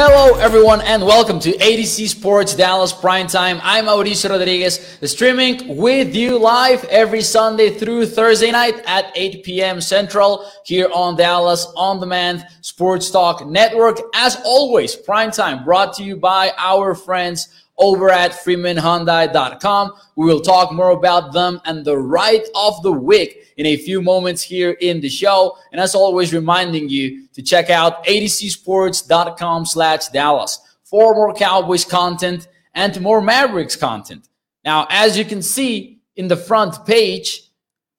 Hello, everyone, and welcome to ADC Sports Dallas Prime Time. I'm Mauricio Rodriguez, streaming with you live every Sunday through Thursday night at 8 p.m. Central here on Dallas On Demand Sports Talk Network. As always, Prime Time brought to you by our friends over at freemanhyundai.com. We will talk more about them and the right of the week in a few moments here in the show. And as always, reminding you to check out adcsports.com slash Dallas for more Cowboys content and more Mavericks content. Now, as you can see in the front page,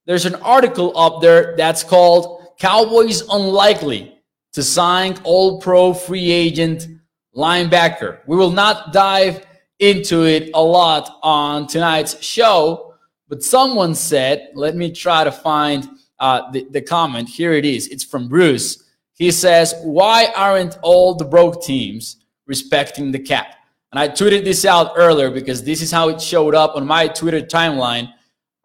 there's an article up there that's called Cowboys Unlikely to Sign All Pro Free Agent Linebacker. We will not dive into it a lot on tonight's show, but someone said, let me try to find uh, the, the comment. Here it is. It's from Bruce. He says, Why aren't all the broke teams respecting the cap? And I tweeted this out earlier because this is how it showed up on my Twitter timeline.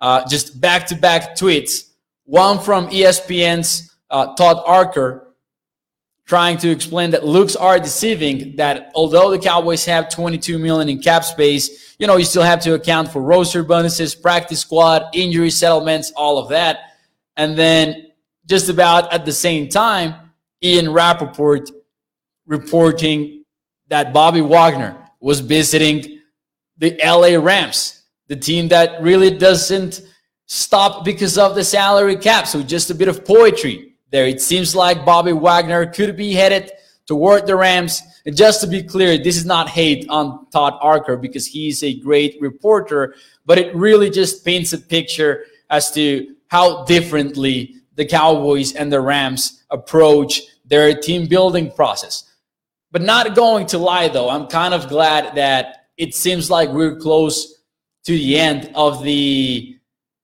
Uh, just back to back tweets. One from ESPN's uh, Todd Archer trying to explain that looks are deceiving that although the cowboys have 22 million in cap space you know you still have to account for roster bonuses practice squad injury settlements all of that. And then just about at the same time ian rapoport reporting that bobby wagner was visiting the la rams the team that really doesn't stop because of the salary cap. So just a bit of poetry there. It seems like Bobby Wagner could be headed toward the Rams. And just to be clear, this is not hate on Todd Archer because he's a great reporter, but it really just paints a picture as to how differently the Cowboys and the Rams approach their team building process. But not going to lie though, I'm kind of glad that it seems like we're close to the end of the,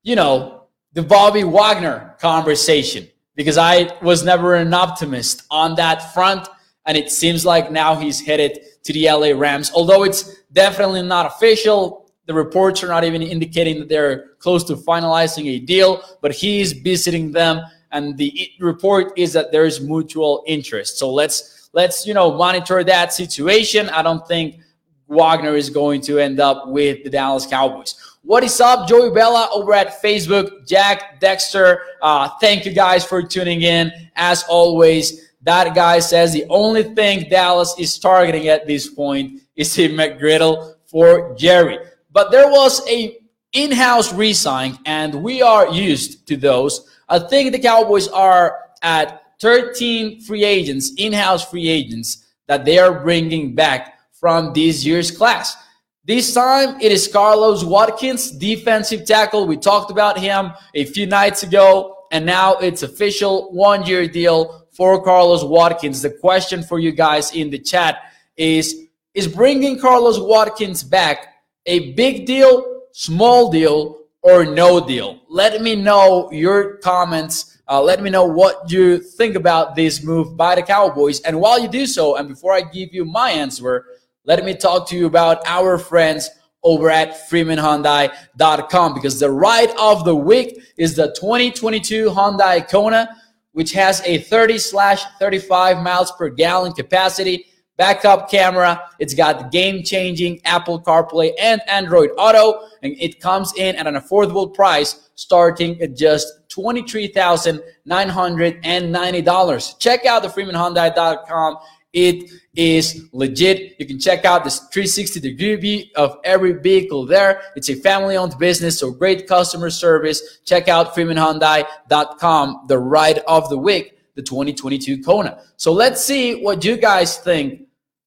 you know, the Bobby Wagner conversation because I was never an optimist on that front. And it seems like now he's headed to the LA Rams. Although it's definitely not official, the reports are not even indicating that they're close to finalizing a deal, but he's visiting them. And the report is that there is mutual interest. So let's let's you know monitor that situation. I don't think Wagner is going to end up with the Dallas Cowboys. What is up, Joey Bella over at Facebook, Jack Dexter. Uh, thank you guys for tuning in. As always, that guy says the only thing Dallas is targeting at this point is a McGriddle for Jerry. But there was a in-house resign, and we are used to those. I think the Cowboys are at 13 free agents, in-house free agents that they are bringing back from this year's class. This time it is Carlos Watkins, defensive tackle. We talked about him a few nights ago, and now it's official one year deal for Carlos Watkins. The question for you guys in the chat is Is bringing Carlos Watkins back a big deal, small deal, or no deal? Let me know your comments. Uh, let me know what you think about this move by the Cowboys. And while you do so, and before I give you my answer, let me talk to you about our friends over at freemanhyundai.com because the ride of the week is the 2022 Hyundai Kona, which has a 30 slash 35 miles per gallon capacity, backup camera. It's got game changing Apple CarPlay and Android Auto, and it comes in at an affordable price starting at just $23,990. Check out the freemanhyundai.com it is legit. You can check out this 360 degree view of every vehicle there. It's a family owned business, so great customer service. Check out freemanhyundai.com, the ride of the week, the 2022 Kona. So let's see what you guys think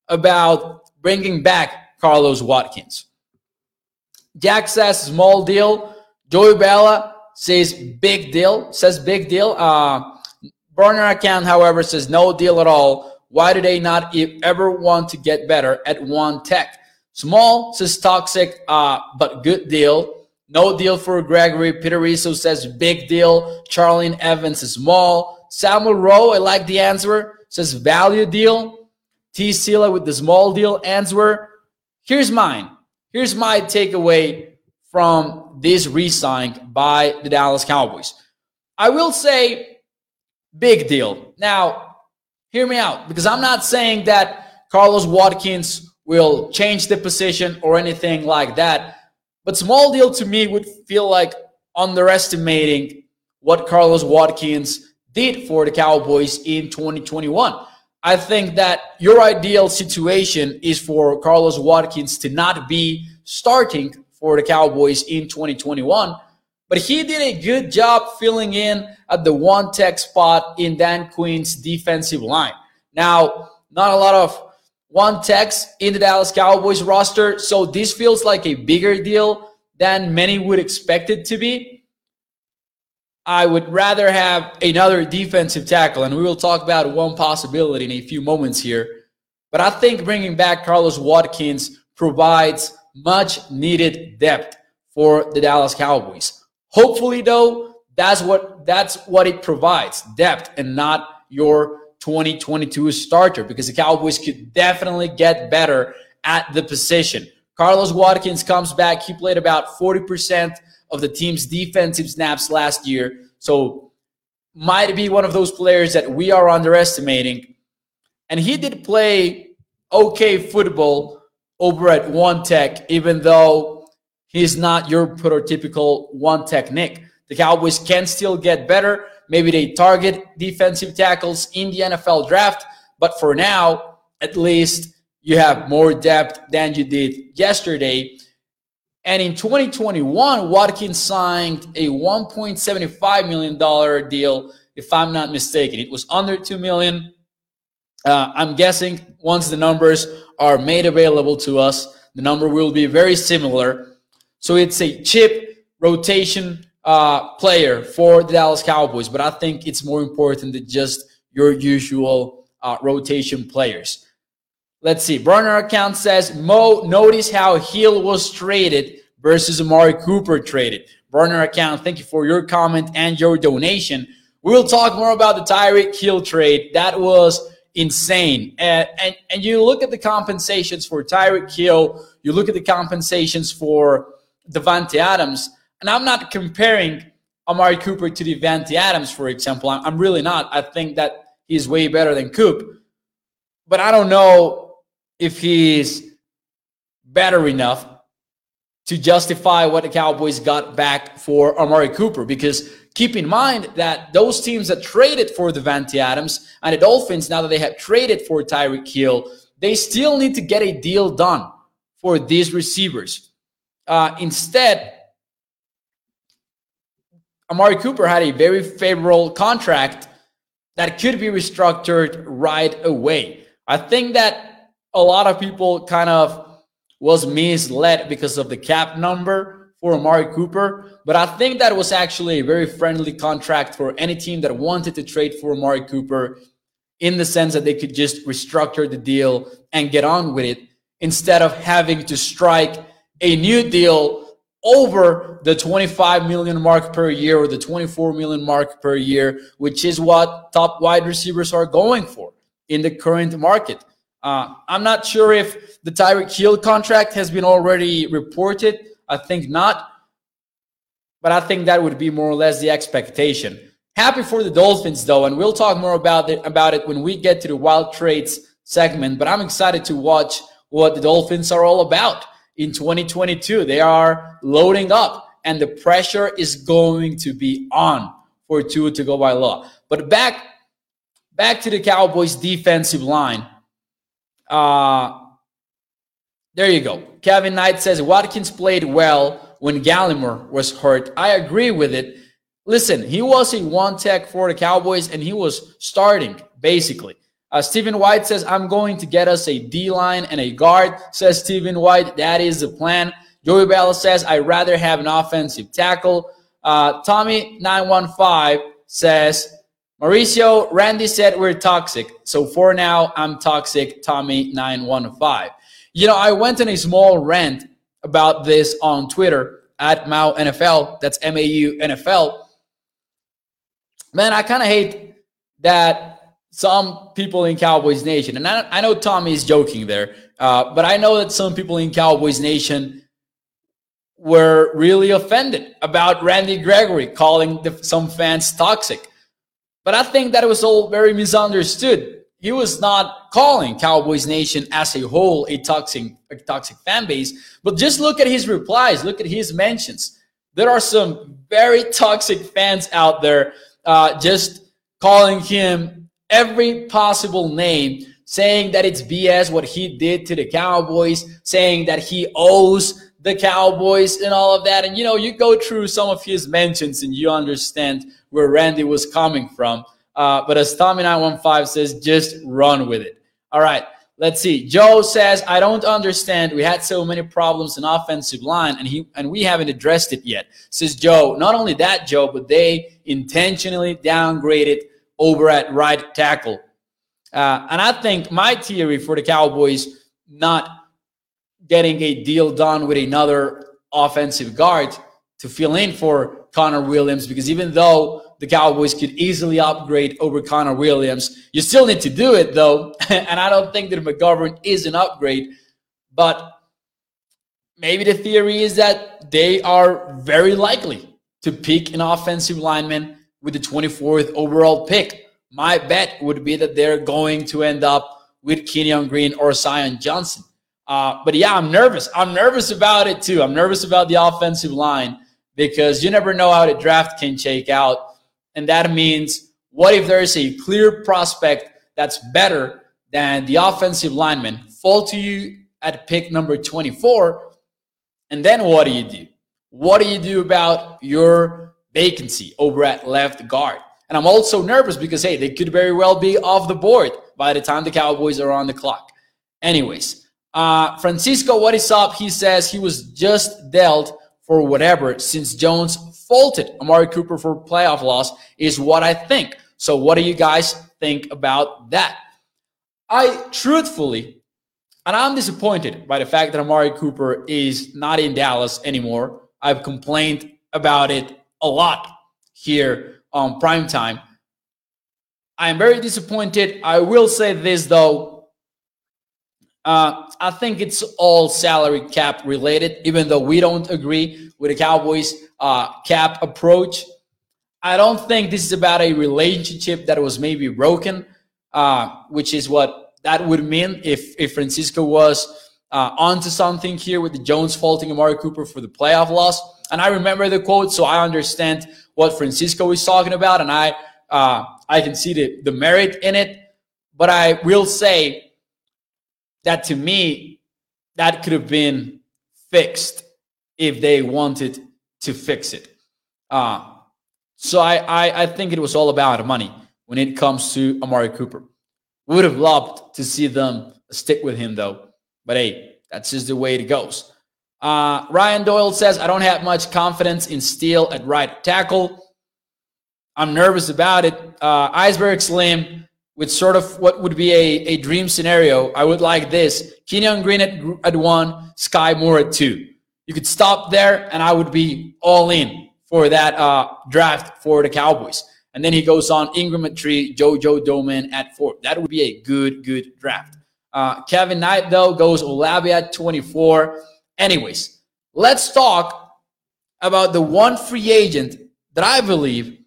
about bringing back Carlos Watkins. Jack says small deal. Joey Bella says big deal, says big deal. Uh, burner account, however, says no deal at all. Why do they not ever want to get better at one tech? Small says toxic, uh, but good deal. No deal for Gregory. Peter Rizzo says big deal. Charlene Evans is small. Samuel Rowe, I like the answer, says value deal. T. Sila with the small deal answer. Here's mine. Here's my takeaway from this resign by the Dallas Cowboys. I will say big deal. Now, hear me out because I'm not saying that Carlos Watkins will change the position or anything like that. But small deal to me would feel like underestimating what Carlos Watkins did for the Cowboys in 2021. I think that your ideal situation is for Carlos Watkins to not be starting for the Cowboys in 2021. But he did a good job filling in at the one tech spot in Dan Quinn's defensive line. Now, not a lot of one techs in the Dallas Cowboys roster, so this feels like a bigger deal than many would expect it to be. I would rather have another defensive tackle, and we will talk about one possibility in a few moments here. But I think bringing back Carlos Watkins provides much needed depth for the Dallas Cowboys. Hopefully, though, that's what that's what it provides depth and not your 2022 starter because the Cowboys could definitely get better at the position. Carlos Watkins comes back. He played about 40% of the team's defensive snaps last year. So might be one of those players that we are underestimating. And he did play okay football over at One Tech, even though he's not your prototypical One Tech Nick. The Cowboys can still get better. Maybe they target defensive tackles in the NFL draft. But for now, at least you have more depth than you did yesterday. And in 2021, Watkins signed a $1.75 million deal, if I'm not mistaken. It was under 2 million. Uh, I'm guessing once the numbers are made available to us, the number will be very similar. So it's a chip rotation uh, player for the Dallas Cowboys, but I think it's more important than just your usual uh, rotation players. Let's see. Burner account says Mo, notice how Hill was traded versus Amari Cooper traded. Burner account, thank you for your comment and your donation. We'll talk more about the Tyreek Hill trade. That was insane. And, and, and you look at the compensations for Tyreek Hill, you look at the compensations for Davante Adams, and I'm not comparing Amari Cooper to Davante Adams, for example. I'm, really not. I think that he's way better than Coop. But I don't know if he's better enough to justify what the Cowboys got back for Amari Cooper. Because keep in mind that those teams that traded for Davante Adams and the Dolphins, now that they have traded for Tyreek Hill, they still need to get a deal done for these receivers. Uh, instead, Amari Cooper had a very favorable contract that could be restructured right away. I think that a lot of people kind of was misled because of the cap number for Amari Cooper. But I think that was actually a very friendly contract for any team that wanted to trade for Amari Cooper in the sense that they could just restructure the deal and get on with it instead of having to strike a new deal over the 25 million mark per year or the 24 million mark per year, which is what top wide receivers are going for in the current market. Uh, I'm not sure if the Tyreek Hill contract has been already reported. I think not. But I think that would be more or less the expectation. Happy for the Dolphins, though, and we'll talk more about it, about it when we get to the wild trades segment. But I'm excited to watch what the Dolphins are all about in 2022. They are loading up, and the pressure is going to be on for Tua law. But back, back to the Cowboys' defensive line. Uh, there you go. Kevin Knight says Watkins played well when Gallimore was hurt. I agree with it. Listen, he was a one tech for the Cowboys and he was starting basically. Uh, Stephen White says, I'm going to get us a D line and a guard. Says Stephen White, that is the plan. Joey Bella says, I'd rather have an offensive tackle. Uh, Tommy915 says, Mauricio, Randy said we're toxic. So for now, I'm toxic, Tommy915. You know, I went on a small rant about this on Twitter at Mau NFL. That's M A U NFL. Man, I kind of hate that some people in Cowboys Nation, and I, I know Tommy is joking there, uh, but I know that some people in Cowboys Nation were really offended about Randy Gregory calling the, some fans toxic. But I think that it was all very misunderstood. he was not calling Cowboys Nation as a whole a toxic, a toxic fan base. But just look at his replies, look at his mentions. There are some very toxic fans out there uh, just calling him every possible name, saying that it's BS what he did to the Cowboys, saying that he owes the Cowboys and all of that. And you know, you go through some of his mentions and you understand where Randy was coming from. Uh, but as Tommy915 says, just run with it. All right. Let's see. Joe says, I don't understand. We had so many problems in offensive line and he and we haven't addressed it yet. Says Joe. Not only that, Joe, but they intentionally downgraded over at right tackle. Uh, and I think my theory for the Cowboys not getting a deal done with another offensive guard to fill in for Connor Williams, because even though the Cowboys could easily upgrade over Connor Williams. You still need to do it though, and I don't think that McGovern is an upgrade. But maybe the theory is that they are very likely to pick an offensive lineman with the 24th overall pick. My bet would be that they're going to end up with Kenyon Green or Zion Johnson. Uh, but yeah, I'm nervous. I'm nervous about it too. I'm nervous about the offensive line because you never know how the draft can shake out. And that means what if there is a clear prospect that's better than the offensive lineman fall to you at pick number 24? And then what do you do? What do you do about your vacancy over at left guard? And I'm also nervous because, hey, they could very well be off the board by the time the Cowboys are on the clock. Anyways, uh, Francisco, what is up? He says he was just dealt for whatever since Jones faulted Amari Cooper for playoff loss, is what I think. So, what do you guys think about that? I truthfully, and I'm disappointed by the fact that Amari Cooper is not in Dallas anymore. I've complained about it a lot here on prime time. I'm very disappointed. I will say this though. Uh, I think it's all salary cap related, even though we don't agree with the Cowboys uh, cap approach. I don't think this is about a relationship that was maybe broken, uh, which is what that would mean if if Francisco was uh, onto something here with the Jones faulting Amari Cooper for the playoff loss. And I remember the quote, so I understand what Francisco is talking about, and I uh, I can see the, the merit in it. But I will say that to me, that could have been fixed if they wanted to fix it. Uh, so I, I, I think it was all about money when it comes to Amari Cooper. Would have loved to see them stick with him though, but hey, that's just the way it goes. Uh, Ryan Doyle says, I don't have much confidence in Steele at right tackle. I'm nervous about it. Uh, Iceberg Slim, with sort of what would be a, a dream scenario, I would like this Kenyon Green at, at one, Skyy Moore at two. You could stop there, and I would be all in for that uh, draft for the Cowboys. And then he goes on Ingram at three, JoJo Domann at four. That would be a good, good draft. Uh, Kevin Knight, though, goes Olave at 24. Anyways, let's talk about the one free agent that I believe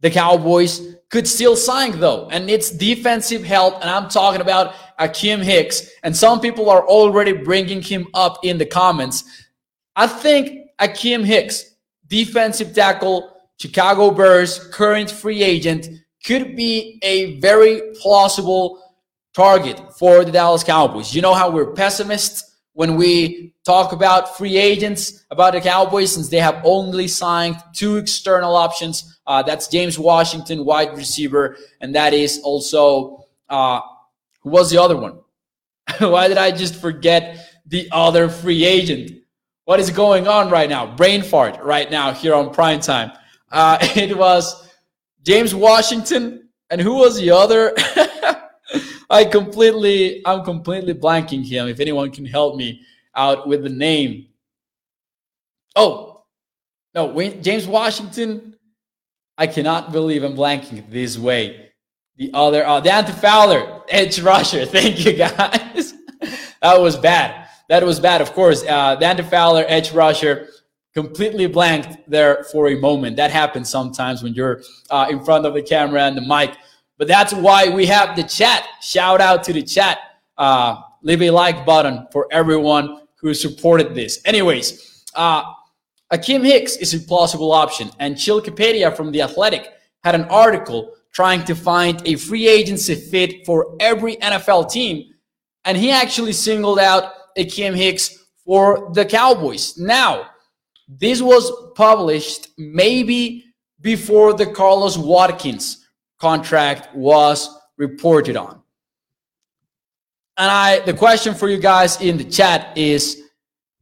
the Cowboys could still sign, though, and it's defensive help. And I'm talking about Akiem Hicks. And some people are already bringing him up in the comments. I think Akiem Hicks, defensive tackle, Chicago Bears, current free agent, could be a very plausible target for the Dallas Cowboys. You know how we're pessimists when we talk about free agents, about the Cowboys, since they have only signed two external options. Uh, that's James Washington, wide receiver, and that is also, uh, who was the other one? Why did I just forget the other free agent? what is going on right now? Brain fart right now here on prime time. Uh, it was James Washington, and who was the other? I completely, I'm completely blanking him. If anyone can help me out with the name. Oh, no, James Washington. I cannot believe I'm blanking this way. The other, uh, Dante Fowler, edge rusher. Thank you guys. that was bad that was bad. Of course, uh, Dante Fowler, edge rusher, completely blanked there for a moment. That happens sometimes when you're uh, in front of the camera and the mic. But that's why we have the chat. Shout out to the chat. Uh, leave a like button for everyone who supported this. Anyways, uh, Akiem Hicks is a plausible option, and Sheil Kapadia from The Athletic had an article trying to find a free agency fit for every NFL team, and he actually singled out Akiem Hicks for the Cowboys. Now, this was published maybe before the Carlos Watkins contract was reported on. And I the question for you guys in the chat is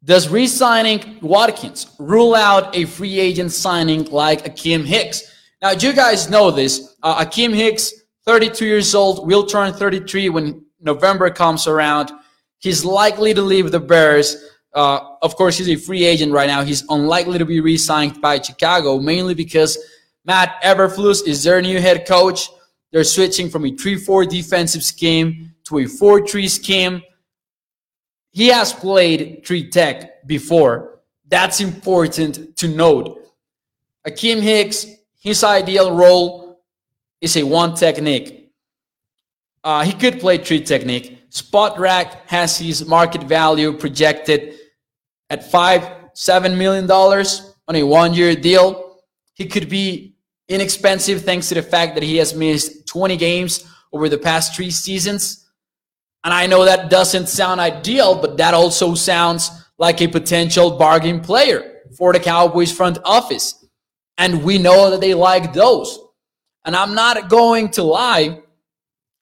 does re-signing Watkins rule out a free agent signing like Akiem Hicks? Now, do you guys know this. Uh, Akiem Hicks, 32 years old, will turn 33 when November comes around. He's likely to leave the Bears. Uh, of course, he's a free agent right now. He's unlikely to be re-signed by Chicago, mainly because Matt Eberflus is their new head coach. They're switching from a 3-4 defensive scheme to a 4-3 scheme. He has played 3 tech before. That's important to note. Akiem Hicks, his ideal role is a one technique. Uh, he could play three technique. Spotrac has his market value projected at five, seven million dollars on a one-year deal. He could be inexpensive thanks to the fact that he has missed 20 games over the past three seasons. And I know that doesn't sound ideal, but that also sounds like a potential bargain player for the Cowboys front office. And we know that they like those. And I'm not going to lie.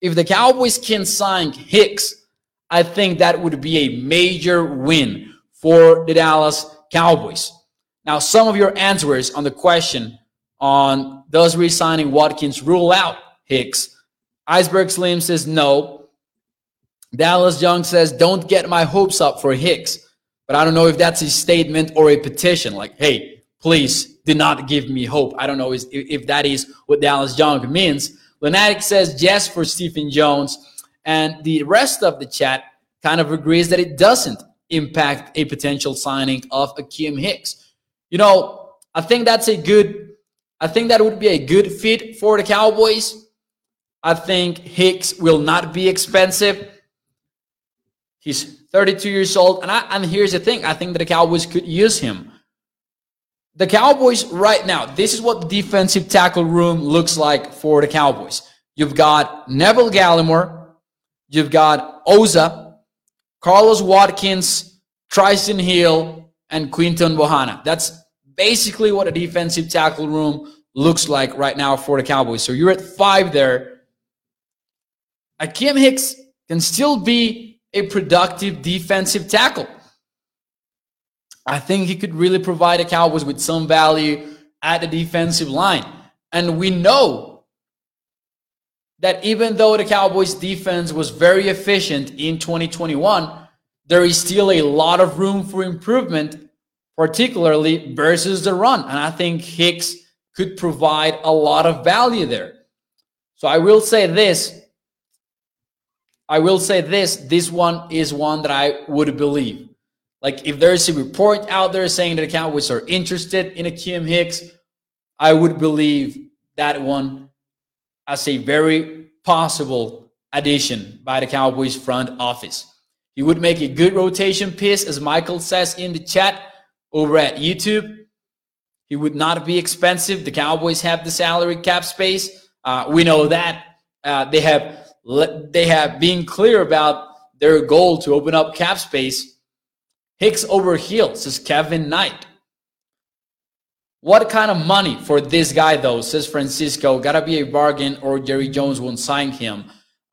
If the Cowboys can sign Hicks, I think that would be a major win for the Dallas Cowboys. Now, some of your answers on the question on does re-signing Watkins rule out Hicks? Iceberg Slim says no. Dallas Young says don't get my hopes up for Hicks. But I don't know if that's a statement or a petition. Like, hey, please do not give me hope. I don't know if, if that is what Dallas Young means. Lunatic says yes for Stephen Jones. And the rest of the chat kind of agrees that it doesn't impact a potential signing of Akiem Hicks. You know, I think that's a good, I think that would be a good fit for the Cowboys. I think Hicks will not be expensive. He's 32 years old. And, I, and here's the thing I think that the Cowboys could use him. The Cowboys, right now, this is what the defensive tackle room looks like for the Cowboys. You've got Neville Gallimore, you've got Osa, Carlos Watkins, Trysten Hill, and Quinton Bohanna. That's basically what a defensive tackle room looks like right now for the Cowboys. So you're at five there. Akiem Hicks can still be a productive defensive tackle. I think he could really provide the Cowboys with some value at the defensive line. And we know that even though the Cowboys defense was very efficient in 2021, there is still a lot of room for improvement, particularly versus the run. And I think Hicks could provide a lot of value there. So I will say this. I will say this. This one is one that I would believe. Like if there's a report out there saying that the Cowboys are interested in Akiem Hicks, I would believe that one as a very possible addition by the Cowboys front office. He would make a good rotation piece, as Michael says in the chat over at YouTube. He would not be expensive. The Cowboys have the salary cap space. Uh, we know that uh, they have they have been clear about their goal to open up cap space Hicks over Hill, says Kevin Knight. What kind of money for this guy, though, says Francisco. Gotta be a bargain or Jerry Jones won't sign him.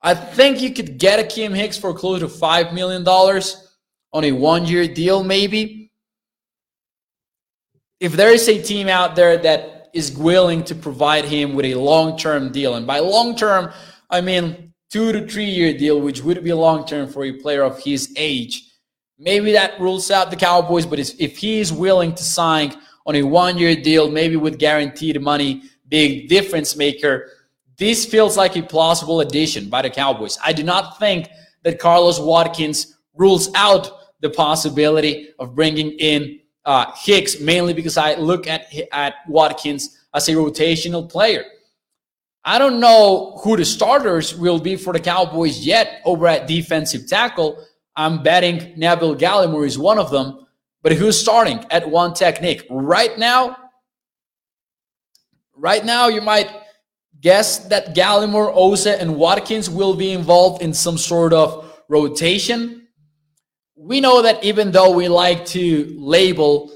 I think you could get Akiem Hicks for close to $5 million on a one year deal, maybe. If there is a team out there that is willing to provide him with a long term deal, and by long term, I mean two to three year deal, which would be long term for a player of his age Maybe that rules out the Cowboys, but if he is willing to sign on a one year deal, maybe with guaranteed money, big difference maker, this feels like a plausible addition by the Cowboys. I do not think that Carlos Watkins rules out the possibility of bringing in uh, Hicks, mainly because I look at, at Watkins as a rotational player. I don't know who the starters will be for the Cowboys yet over at defensive tackle. I'm betting Neville Gallimore is one of them. But who's starting at one technique? Right now, right now, you might guess that Gallimore, Osa, and Watkins will be involved in some sort of rotation. We know that even though we like to label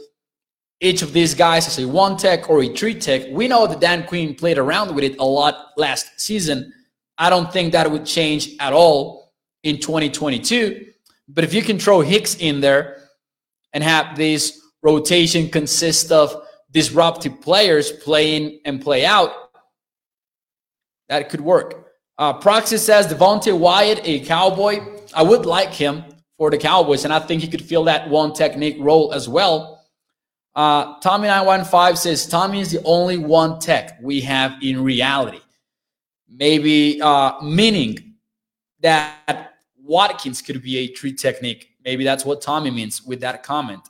each of these guys as a one tech or a three tech. We know that Dan Quinn played around with it a lot last season. I don't think that would change at all in 2022. But if you can throw Hicks in there and have this rotation consist of disruptive players playing and play out, that could work. Uh, Proxy says Devonte Wyatt, a cowboy. I would like him for the Cowboys, and I think he could fill that one technique role as well. Uh, Tommy915 says Tommy is the only one tech we have in reality. Maybe uh, meaning that Watkins could be a tree technique. Maybe that's what Tommy means with that comment.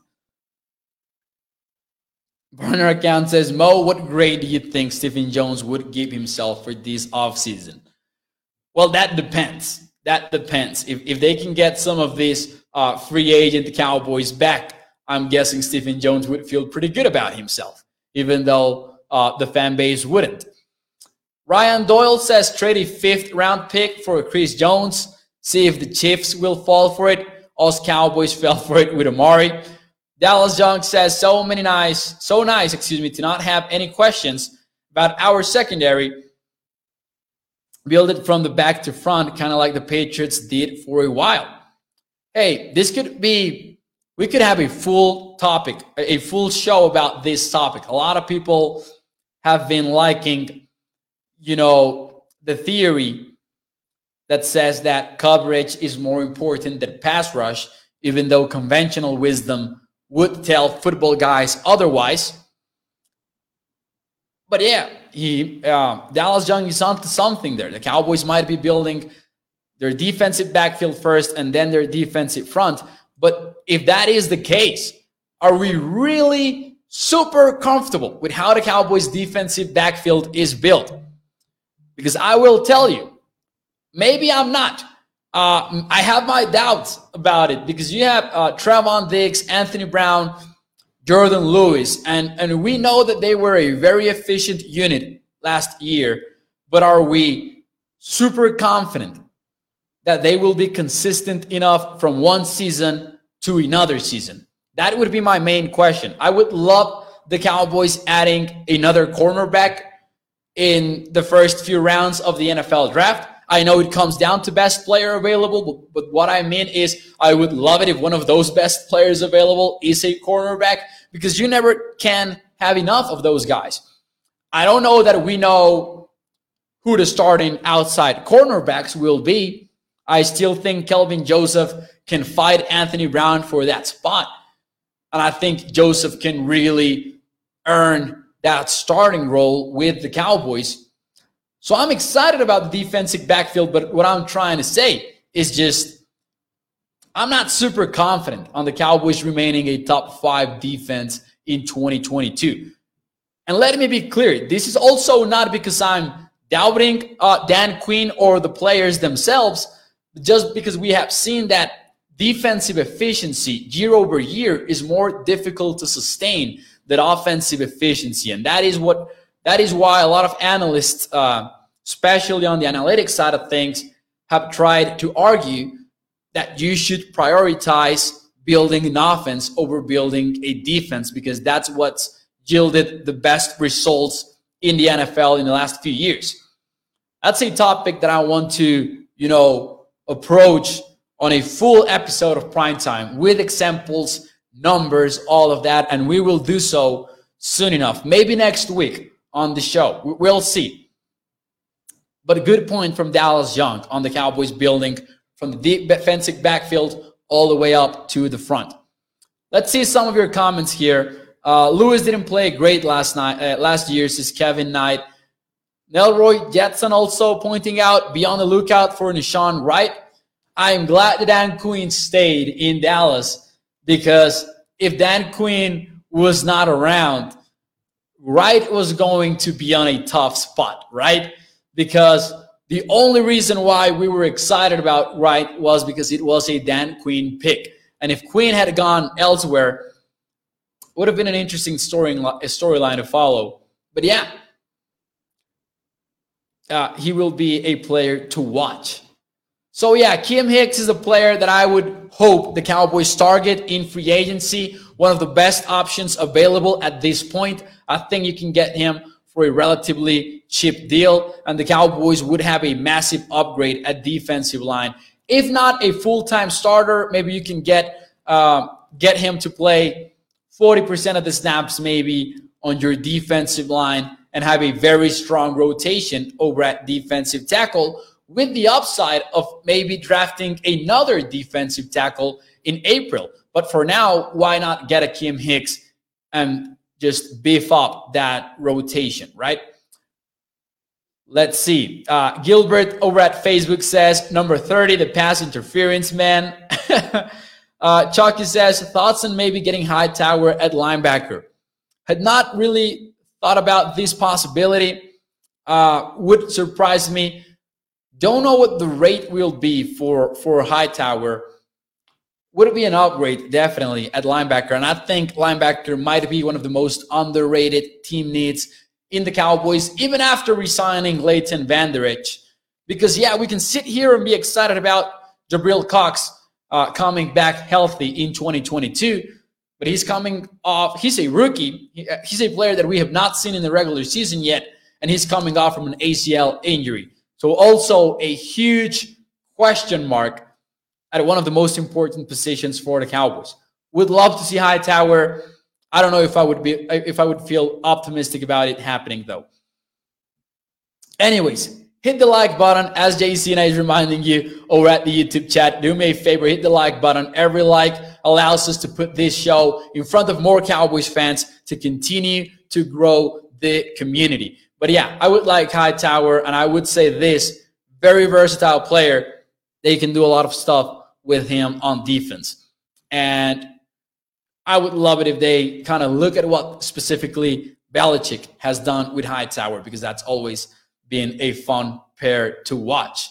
Burner account says, Mo, what grade do you think Stephen Jones would give himself for this offseason? Well, that depends. That depends. If, if they can get some of these uh, free agent Cowboys back, I'm guessing Stephen Jones would feel pretty good about himself, even though uh, the fan base wouldn't. Ryan Doyle says trade a fifth round pick for Chris Jones. See if the Chiefs will fall for it. Us Cowboys fell for it with Amari. Dallas Young says so many nice, so nice, excuse me, to not have any questions about our secondary. Build it from the back to front, kind of like the Patriots did for a while. Hey, this could be we could have a full topic, a full show about this topic. A lot of people have been liking, you know, the theory that says that coverage is more important than pass rush, even though conventional wisdom would tell football guys otherwise. But yeah, he uh, Dallas Young is onto something there. The Cowboys might be building their defensive backfield first and then their defensive front. But if that is the case, are we really super comfortable with how the Cowboys' defensive backfield is built? Because I will tell you, maybe I'm not. Uh, I have my doubts about it because you have uh, Trevon Diggs, Anthony Brown, Jourdan Lewis, and, and we know that they were a very efficient unit last year. But are we super confident that they will be consistent enough from one season to another season? That would be my main question. I would love the Cowboys adding another cornerback in the first few rounds of the NFL draft. I know it comes down to best player available, but, but, what I mean is I would love it if one of those best players available is a cornerback because you never can have enough of those guys. I don't know that we know who the starting outside cornerbacks will be. I still think Kelvin Joseph can fight Anthony Brown for that spot. And I think Joseph can really earn that starting role with the Cowboys. So I'm excited about the defensive backfield, but what I'm trying to say is just I'm not super confident on the Cowboys remaining a top five defense in 2022. And let me be clear this is also not because I'm doubting uh, Dan Quinn or the players themselves just because we have seen that defensive efficiency year over year is more difficult to sustain than offensive efficiency, and that is what that is why a lot of analysts, uh, especially on the analytics side of things, have tried to argue that you should prioritize building an offense over building a defense because that's what's yielded the best results in the NFL in the last few years. That's a topic that I want to, you know, approach on a full episode of prime time with examples, numbers, all of that. And we will do so soon enough. Maybe next week on the show. We'll see. But a good point from Dallas Young on the Cowboys building from the deep defensive backfield all the way up to the front. Let's see some of your comments here. Uh, Lewis didn't play great last night, uh, last year, says Kevin Knight. Nelroy Jetson also pointing out, be on the lookout for Nahshon Wright. I am glad that Dan Quinn stayed in Dallas because if Dan Quinn was not around, Wright was going to be on a tough spot, right? because the only reason why we were excited about Wright was because it was a Dan Quinn pick. And if Quinn had gone elsewhere, would have been an interesting story storyline to follow. But yeah, uh, he will be a player to watch. So yeah, Kim Hicks is a player that I would hope the Cowboys target in free agency. One of the best options available at this point. I think you can get him for a relatively cheap deal, and the Cowboys would have a massive upgrade at defensive line. If not a full-time starter, maybe you can get uh, get him to play 40% of the snaps maybe on your defensive line and have a very strong rotation over at defensive tackle with the upside of maybe drafting another defensive tackle in April. But for now, why not get Akiem Hicks and just beef up that rotation, right? Let's see. Uh, Gilbert over at Facebook says number 30, the pass interference man. uh, Chucky says thoughts on maybe getting Hightower at linebacker. Had not really thought about this possibility. Uh, would surprise me. Don't know what the rate will be for for Hightower would it be an upgrade? Definitely at linebacker. And I think linebacker might be one of the most underrated team needs in the Cowboys, even after resigning Leighton Vander Esch. Because, yeah, we can sit here and be excited about Jabril Cox uh, coming back healthy in 2022, but he's coming off, he's a rookie. Uh, he's a player that we have not seen in the regular season yet, and he's coming off from an ACL injury. So, also a huge question mark at one of the most important positions for the Cowboys. Would love to see Hightower. I don't know if I would be if I would feel optimistic about it happening though. Anyways, hit the like button as JC and I is reminding you over at the YouTube chat. Do me a favor, hit the like button. Every like allows us to put this show in front of more Cowboys fans to continue to grow the community. But yeah, I would like Hightower, and I would say this very versatile player. They can do a lot of stuff with him on defense. And I would love it if they kind of look at what specifically Belichick has done with Hightower because that's always been a fun pair to watch.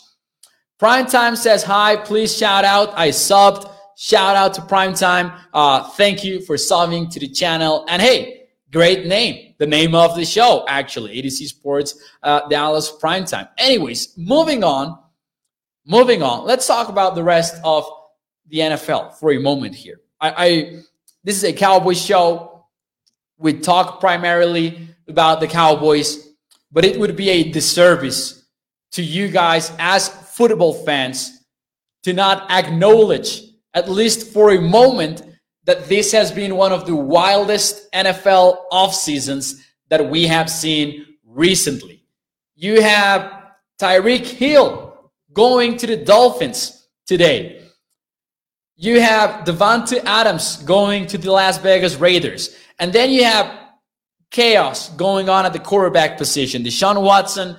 Prime Time says hi. Please shout out. I subbed. Shout out to Prime Time. Uh, thank you for subbing to the channel. And hey, great name. The name of the show, actually, ADC Sports uh, Dallas Prime Time. Anyways, moving on. Moving on, let's talk about the rest of the NFL for a moment here. I, I this is a Cowboys show. We talk primarily about the Cowboys, but it would be a disservice to you guys as football fans to not acknowledge, at least for a moment, that this has been one of the wildest NFL off seasons that we have seen recently. You have Tyreek Hill going to the Dolphins today. You have Davante Adams going to the Las Vegas Raiders. And then you have chaos going on at the quarterback position. Deshaun Watson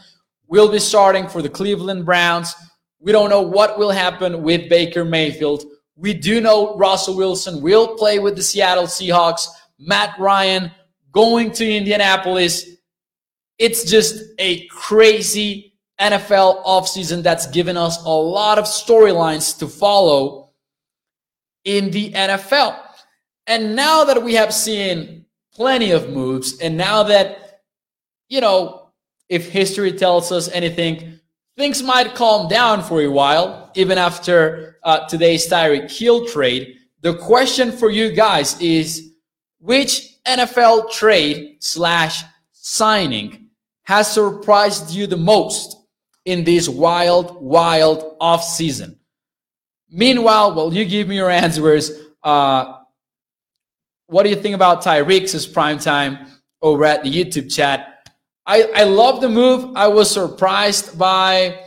will be starting for the Cleveland Browns. We don't know what will happen with Baker Mayfield. We do know Russell Wilson will play with the Seattle Seahawks. Matt Ryan going to Indianapolis. It's just a crazy NFL offseason that's given us a lot of storylines to follow in the NFL. And now that we have seen plenty of moves, and now that, you know, if history tells us anything, things might calm down for a while, even after uh, today's Tyreek Hill trade. The question for you guys is which NFL trade slash signing has surprised you the most? In this wild, wild off season. Meanwhile, while you give me your answers, uh, what do you think about Tyreek's prime time over at the YouTube chat? I, I love the move. I was surprised by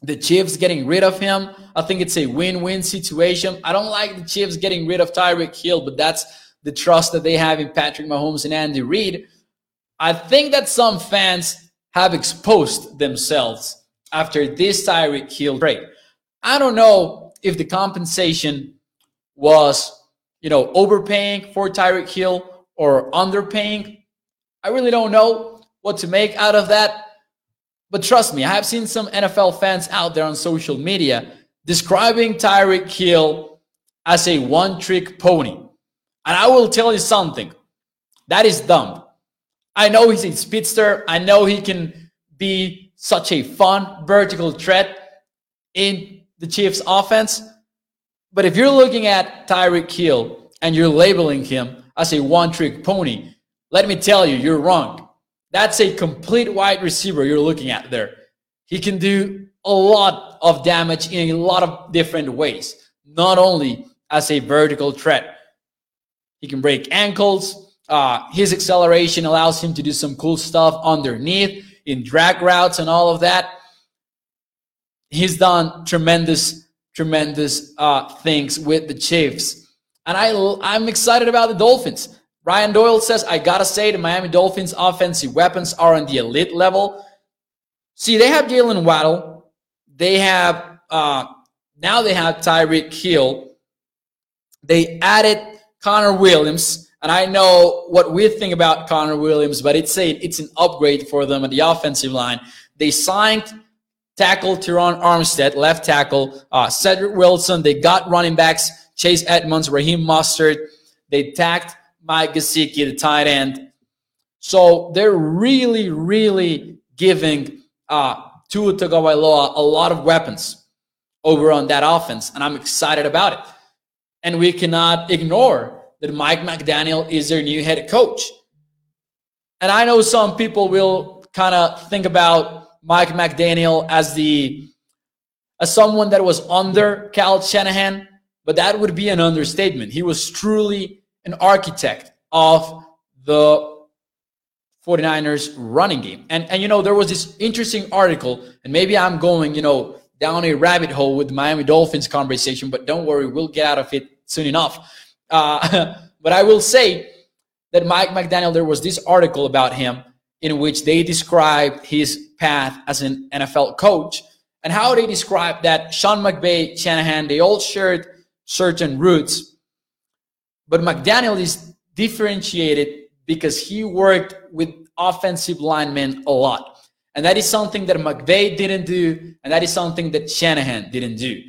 the Chiefs getting rid of him. I think it's a win-win situation. I don't like the Chiefs getting rid of Tyreek Hill, but that's the trust that they have in Patrick Mahomes and Andy Reid. I think that some fans have exposed themselves after this Tyreek Hill trade. I don't know if the compensation was, you know, overpaying for Tyreek Hill or underpaying. I really don't know what to make out of that. But trust me, I have seen some NFL fans out there on social media describing Tyreek Hill as a one trick pony. And I will tell you something that is dumb. I know he's a speedster, I know he can be such a fun vertical threat in the Chiefs offense. But if you're looking at Tyreek Hill and you're labeling him as a one trick pony, let me tell you, you're wrong. That's a complete wide receiver you're looking at there. He can do a lot of damage in a lot of different ways, not only as a vertical threat. He can break ankles. Uh, his acceleration allows him to do some cool stuff underneath in drag routes and all of that. He's done tremendous, tremendous uh, things with the Chiefs. And I, I'm excited about the Dolphins. Ryan Doyle says, I gotta say, the Miami Dolphins offensive weapons are on the elite level. See, they have Jaylen Waddle. They have, uh, now they have Tyreek Hill. They added Connor Williams. And I know what we think about Connor Williams, but it's a, it's an upgrade for them at the offensive line. They signed tackle Terron Armstead, left tackle, uh, Cedric Wilson. They got running backs, Chase Edmonds, Raheem Mostert. They tacked Mike Gesicki, the tight end. So they're really, really giving uh, Tua Tagovailoa a lot of weapons over on that offense, and I'm excited about it. And we cannot ignore that Mike McDaniel is their new head coach. And I know some people will kind of think about Mike McDaniel as the as someone that was under Kyle Shanahan, but that would be an understatement. He was truly an architect of the 49ers running game. And and you know, there was this interesting article, and maybe I'm going, you know, down a rabbit hole with the Miami Dolphins conversation, but don't worry, we'll get out of it soon enough. Uh, but I will say that Mike McDaniel, there was this article about him in which they described his path as an NFL coach and how they described that Sean McVay, Shanahan, they all shared certain roots but McDaniel is differentiated because he worked with offensive linemen a lot. And that is something that McVay didn't do, and that is something that Shanahan didn't do.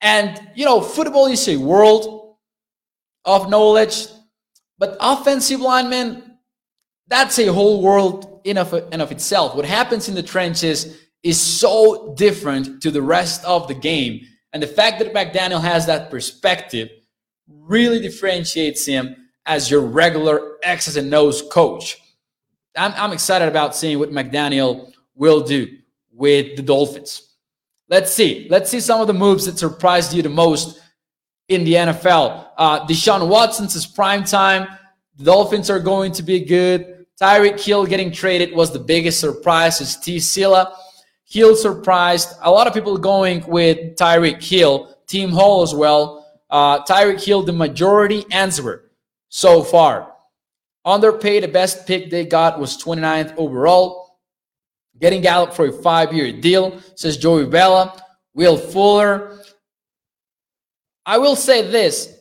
And, you know, football is a world of knowledge, but offensive linemen, that's a whole world in of, in of itself. What happens in the trenches is so different to the rest of the game. And the fact that McDaniel has that perspective – really differentiates him as your regular X's and O's coach. I'm, I'm excited about seeing what McDaniel will do with the Dolphins. Let's see. Let's see some of the moves that surprised you the most in the NFL. Uh, Deshaun Watson says prime time. The Dolphins are going to be good. Tyreek Hill getting traded was the biggest surprise. Is T. Silla. Hill surprised. A lot of people going with Tyreek Hill. Team Hall as well. Uh, Tyreek Hill, the majority answer so far. Underpaid, the best pick they got was 29th overall. Getting Gallup for a five-year deal, says Joey Bella. Will Fuller. I will say this.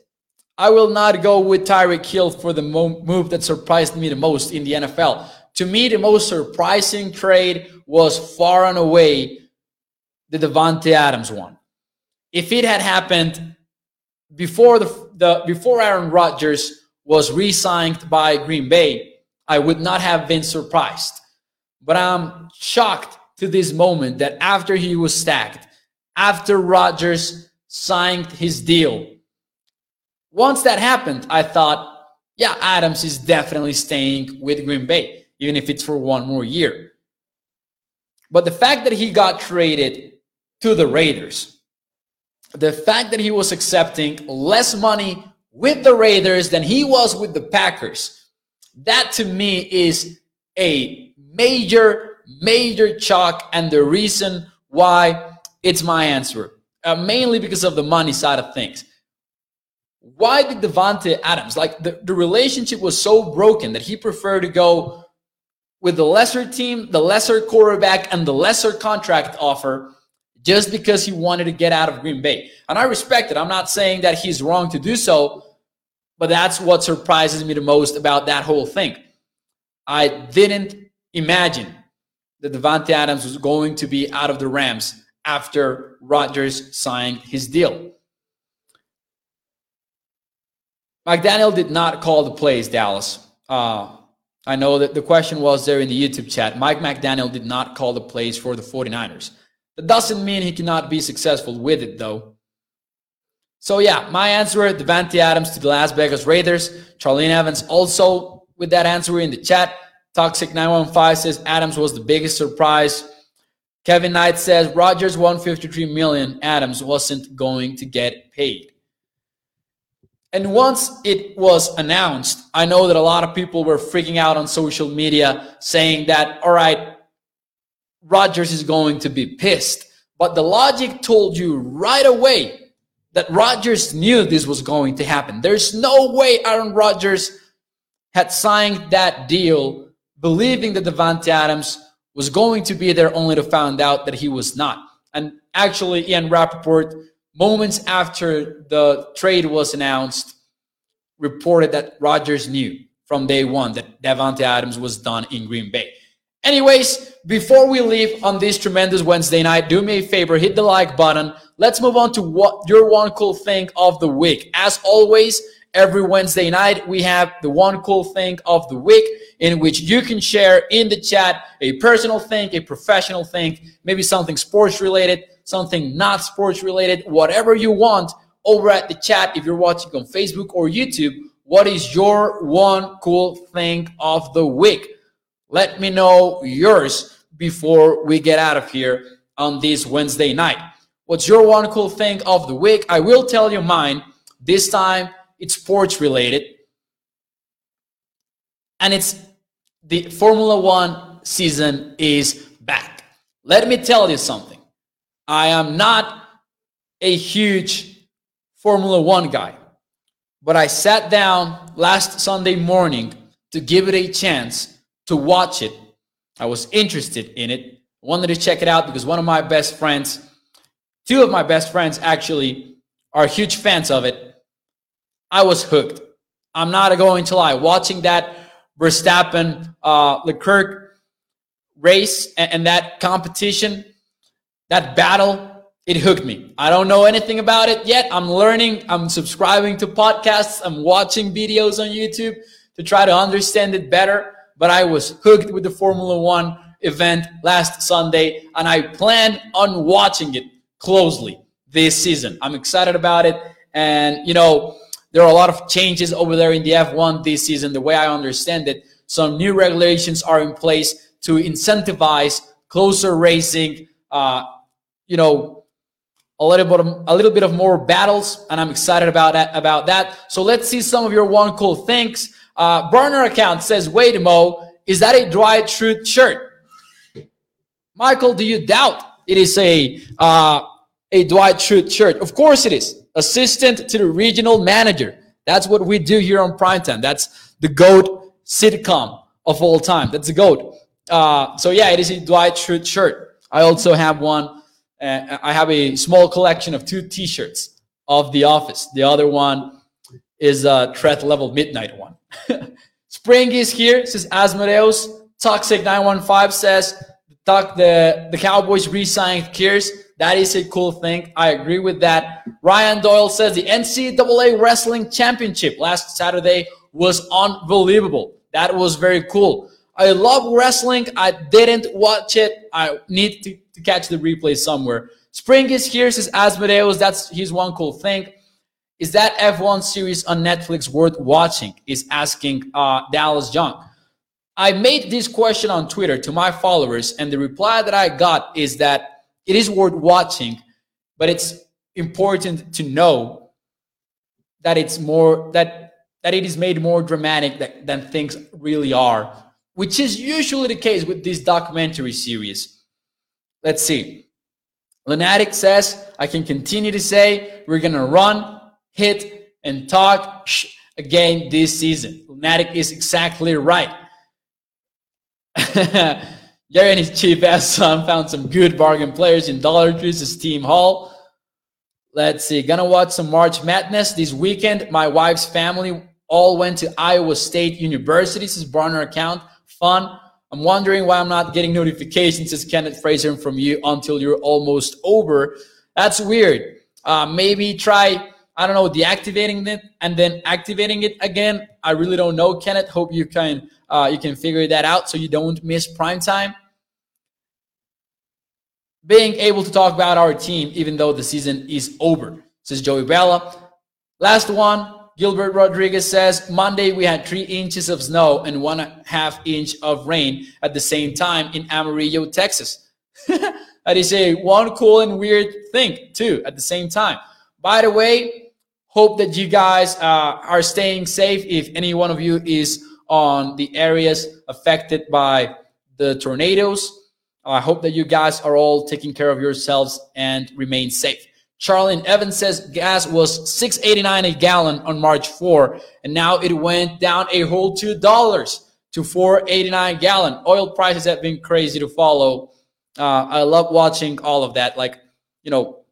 I will not go with Tyreek Hill for the move that surprised me the most in the NFL. To me, the most surprising trade was far and away the Davante Adams one. If it had happened before the, the before Aaron Rodgers was re-signed by Green Bay, I would not have been surprised. But I'm shocked to this moment that after he was stacked, after Rodgers signed his deal, once that happened, I thought, yeah, Adams is definitely staying with Green Bay, even if it's for one more year. But the fact that he got traded to the Raiders, the fact that he was accepting less money with the Raiders than he was with the Packers, that to me is a major, major chalk and the reason why it's my answer. Uh, mainly because of the money side of things. Why did Davante Adams, like the, the relationship was so broken that he preferred to go with the lesser team, the lesser quarterback, and the lesser contract offer just because he wanted to get out of Green Bay. And I respect it. I'm not saying that he's wrong to do so, but that's what surprises me the most about that whole thing. I didn't imagine that Davante Adams was going to be out of the Rams after Rodgers signed his deal. McDaniel did not call the plays, Dallas. Uh, I know that the question was there in the YouTube chat. Mike McDaniel did not call the plays for the 49ers. That doesn't mean he cannot be successful with it, though. So, yeah, my answer Davante Adams to the Las Vegas Raiders. Charlene Evans also with that answer in the chat. Toxic915 says Adams was the biggest surprise. Kevin Knight says Rodgers 153 million. Adams wasn't going to get paid. And once it was announced, I know that a lot of people were freaking out on social media saying that, all right, Rodgers is going to be pissed. But the logic told you right away that Rodgers knew this was going to happen. There's no way Aaron Rodgers had signed that deal believing that Davante Adams was going to be there only to find out that he was not. And actually, Ian Rapoport moments after the trade was announced, reported that Rodgers knew from day one that Davante Adams was done in Green Bay. Anyways, before we leave on this tremendous Wednesday night, do me a favor, hit the like button. Let's move on to what your one cool thing of the week. As always, every Wednesday night, we have the one cool thing of the week in which you can share in the chat a personal thing, a professional thing, maybe something sports related, something not sports related, whatever you want over at the chat. If you're watching on Facebook or YouTube, what is your one cool thing of the week? Let me know yours before we get out of here on this Wednesday night. What's your one cool thing of the week? I will tell you mine. This time it's sports related. And it's the Formula One season is back. Let me tell you something. I am not a huge Formula One guy, but I sat down last Sunday morning to give it a chance to watch it. I was interested in it, wanted to check it out because one of my best friends, two of my best friends actually, are huge fans of it. I was hooked. I'm not going to lie. Watching that Verstappen uh, Leclerc race and, and that competition, that battle, it hooked me. I don't know anything about it yet. I'm learning. I'm subscribing to podcasts. I'm watching videos on YouTube to try to understand it better. But I was hooked with the Formula One event last Sunday, and I plan on watching it closely this season. I'm excited about it. And, you know, there are a lot of changes over there in the F1 this season. The way I understand it, some new regulations are in place to incentivize closer racing, uh, you know, a little bit of, a little bit of more battles, and I'm excited about that. About that. So let's see some of your one cool things. Uh, burner account says, "Wait, Mo, is that a Dwight Schrute shirt?" Michael, do you doubt it is a uh, a Dwight Schrute shirt? Of course it is. Assistant to the regional manager. That's what we do here on Primetime. That's the GOAT sitcom of all time. That's the GOAT. Uh, so yeah, it is a Dwight Schrute shirt. I also have one uh, I have a small collection of two T-shirts of The Office. The other one is a threat level midnight one. Spring is here, says Asmodeus. Toxic 915 says the, the Cowboys re-signed Kearse. That is a cool thing. I agree with that. Ryan Doyle says the NCAA Wrestling Championship last Saturday was unbelievable. That was very cool. I love wrestling. I didn't watch it. I need to, to catch the replay somewhere. Spring is here, says Asmodeus. That's his one cool thing. Is that F1 series on Netflix worth watching? Is asking uh, Dallas Young. I made this question on Twitter to my followers, and the reply that I got is that it is worth watching, but it's important to know that it's more that that it is made more dramatic that, than things really are which is usually the case with this documentary series. Let's see. Lunatic says, I can continue to say we're going to run, hit, and talk again this season. Lunatic is exactly right. Gary and his chief ass son found some good bargain players in Dollar Tree's is Team Hall. Let's see. Gonna watch some March Madness this weekend. My wife's family all went to Iowa State University. This is burner account fun. I'm wondering why I'm not getting notifications, says Kenneth Fraser from you until you're almost over. That's weird. Uh, maybe try, I don't know, deactivating it and then activating it again. I really don't know, Kenneth. Hope you can uh, you can figure that out so you don't miss prime time. Being able to talk about our team even though the season is over, says Joey Bella. Last one, Gilbert Rodriguez says Monday we had three inches of snow and one half inch of rain at the same time in Amarillo, Texas. that is a one cool and weird thing too at the same time. By the way, hope that you guys uh, are staying safe. If any one of you is on the areas affected by the tornadoes, I hope that you guys are all taking care of yourselves and remain safe. Charlene Evans says gas was 6.89 a gallon on March 4, and now it went down a whole two dollars to 4.89 gallon. Oil prices have been crazy to follow. Uh, I love watching all of that. Like, you know,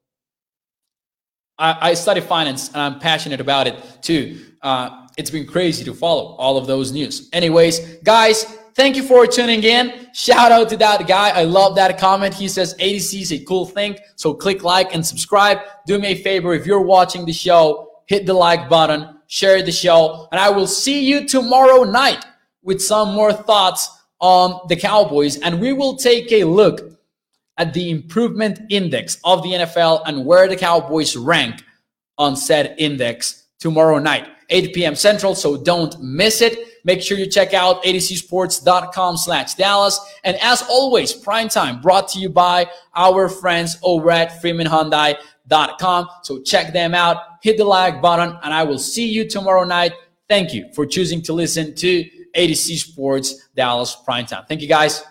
I, I study finance and I'm passionate about it too. Uh, it's been crazy to follow all of those news. Anyways, guys, thank you for tuning in. Shout out to that guy. I love that comment. He says ADC is a cool thing. So click like and subscribe. Do me a favor if you're watching the show, hit the like button, share the show, and I will see you tomorrow night with some more thoughts on the Cowboys. And we will take a look at the improvement index of the NFL and where the Cowboys rank on said index tomorrow night, 8 p.m. Central. So don't miss it. Make sure you check out adcsports.com slash Dallas. And as always, prime time brought to you by our friends over at freemanhyundai.com. So check them out, hit the like button, and I will see you tomorrow night. Thank you for choosing to listen to ADC Sports Dallas Prime Time. Thank you guys.